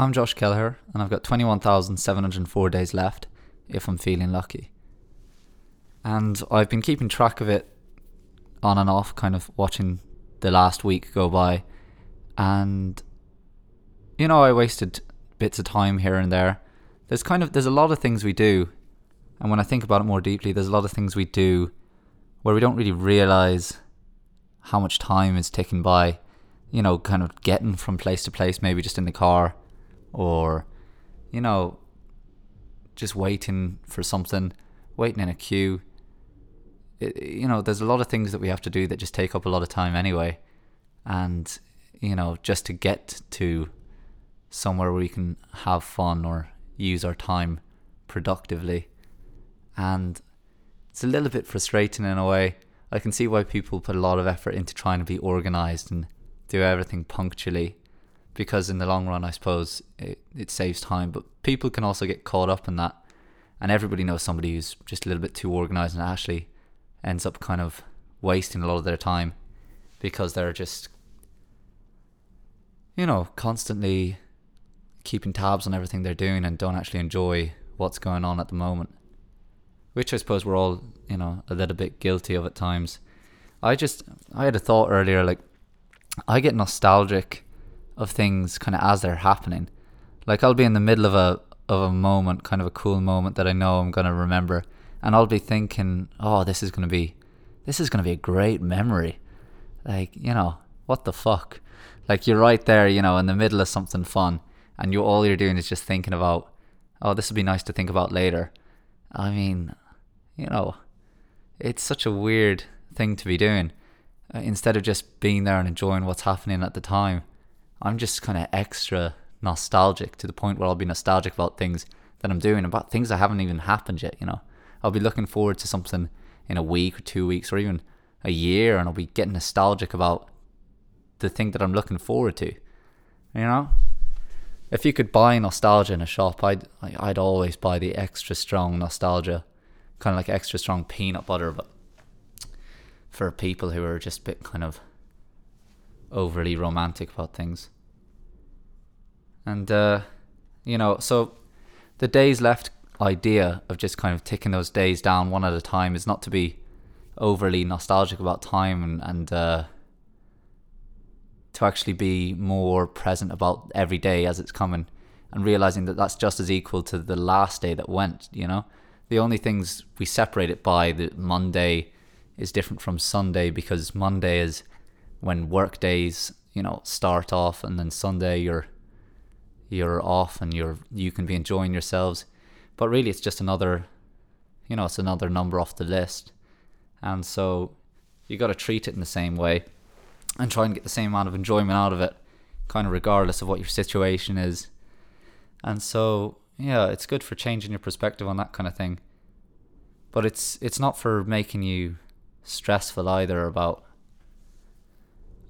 I'm Josh Kelleher, and I've got 21,704 days left if I'm feeling lucky. And I've been keeping track of it on and off, kind of watching the last week go by. And, you know, I wasted bits of time here and there. There's kind of, there's a lot of things we do. And when I think about it more deeply, there's a lot of things we do where we don't really realize how much time is ticking by. You know, kind of getting from place to place, maybe just in the car, or, you know, just waiting for something, waiting in a queue. It, you know, there's a lot of things that we have to do that just take up a lot of time anyway. And, you know, just to get to somewhere where we can have fun or use our time productively. And it's a little bit frustrating in a way. I can see why people put a lot of effort into trying to be organized and do everything punctually because in the long run I suppose it, it saves time but people can also get caught up in that. And everybody knows somebody who's just a little bit too organized and actually ends up kind of wasting a lot of their time because they're just you know constantly keeping tabs on everything they're doing and don't actually enjoy what's going on at the moment which I suppose we're all you know a little bit guilty of at times. I just I had a thought earlier like I get nostalgic of things kind of as they're happening. Like I'll be in the middle of a of a moment, kind of a cool moment that I know I'm gonna remember, and I'll be thinking, "Oh, this is gonna be, this is gonna be a great memory." Like you know, what the fuck? Like you're right there, you know, in the middle of something fun, and you all you're doing is just thinking about, "Oh, this would be nice to think about later." I mean, you know, it's such a weird thing to be doing uh, instead of just being there and enjoying what's happening at the time, I'm just kind of extra nostalgic to the point where I'll be nostalgic about things that I'm doing, about things that haven't even happened yet, you know. I'll be looking forward to something in a week or two weeks or even a year and I'll be getting nostalgic about the thing that I'm looking forward to. You know? If you could buy nostalgia in a shop, I'd I'd always buy the extra strong nostalgia, kind of like extra strong peanut butter, but for people who are just a bit kind of overly romantic about things. And, uh, you know, so the days left idea of just kind of ticking those days down one at a time is not to be overly nostalgic about time and, and uh, to actually be more present about every day as it's coming and realizing that that's just as equal to the last day that went, you know? The only things we separate it by the Monday is different from Sunday because Monday is when work days, you know, start off and then Sunday you're you're off and you're you can be enjoying yourselves. But really it's just another you know, it's another number off the list. And so you got to treat it in the same way and try and get the same amount of enjoyment out of it, kind of regardless of what your situation is. And so, yeah, it's good for changing your perspective on that kind of thing. But it's it's not for making you stressful either about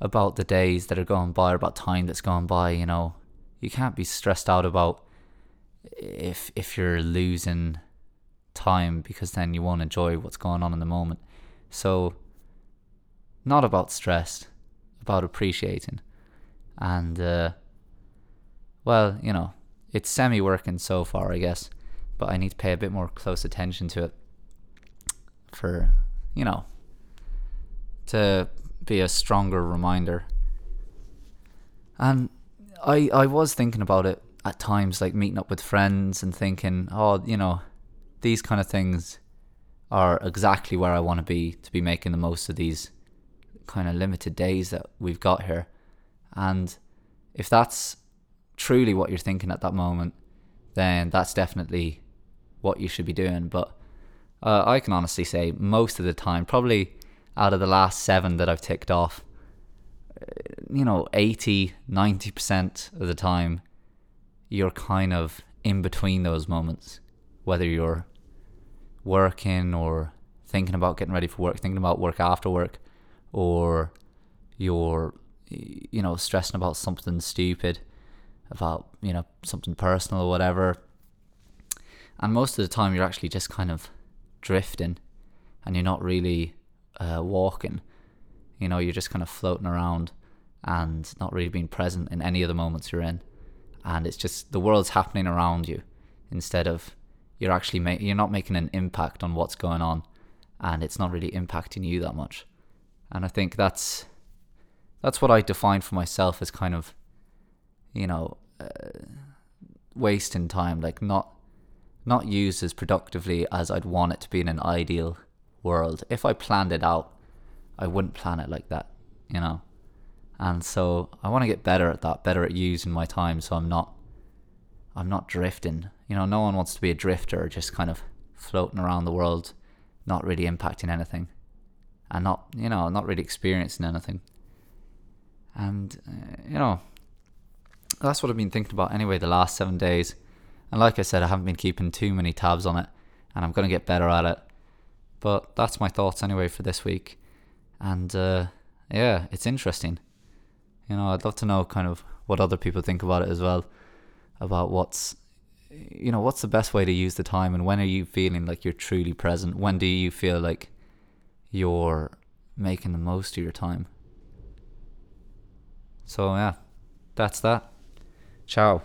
about the days that are going by or about time that's gone by, you know. You can't be stressed out about if if you're losing time because then you won't enjoy what's going on in the moment. So not about stress, about appreciating. And uh well, you know, it's semi working so far, I guess, but I need to pay a bit more close attention to it for, you know, to be a stronger reminder. And I I was thinking about it at times, like meeting up with friends and thinking, oh, you know, these kind of things are exactly where I want to be to be making the most of these kind of limited days that we've got here. And if that's truly what you're thinking at that moment, then that's definitely what you should be doing. But uh, I can honestly say most of the time, probably out of the last seven that I've ticked off, uh, you know, 80, 90% of the time, you're kind of in between those moments, whether you're working or thinking about getting ready for work, thinking about work after work, or you're, you know, stressing about something stupid, about, you know, something personal or whatever. And most of the time, you're actually just kind of drifting and you're not really uh, walking. You know, you're just kind of floating around and not really being present in any of the moments you're in. and it's just the world's happening around you instead of you're actually ma- you're not making an impact on what's going on and it's not really impacting you that much and i think that's that's what i define for myself as kind of you know uh, wasting time like not not used as productively as i'd want it to be in an ideal world if i planned it out i wouldn't plan it like that you know and so I want to get better at that, better at using my time so I'm not I'm not drifting. You know, no one wants to be a drifter, just kind of floating around the world, not really impacting anything and not, you know, not really experiencing anything. And uh, you know, that's what I've been thinking about anyway the last 7 days. And like I said, I haven't been keeping too many tabs on it and I'm going to get better at it. But that's my thoughts anyway for this week. And uh, yeah, it's interesting. You know, I'd love to know kind of what other people think about it as well, about what's you know what's the best way to use the time and when are you feeling like you're truly present when do you feel like you're making the most of your time so yeah that's that ciao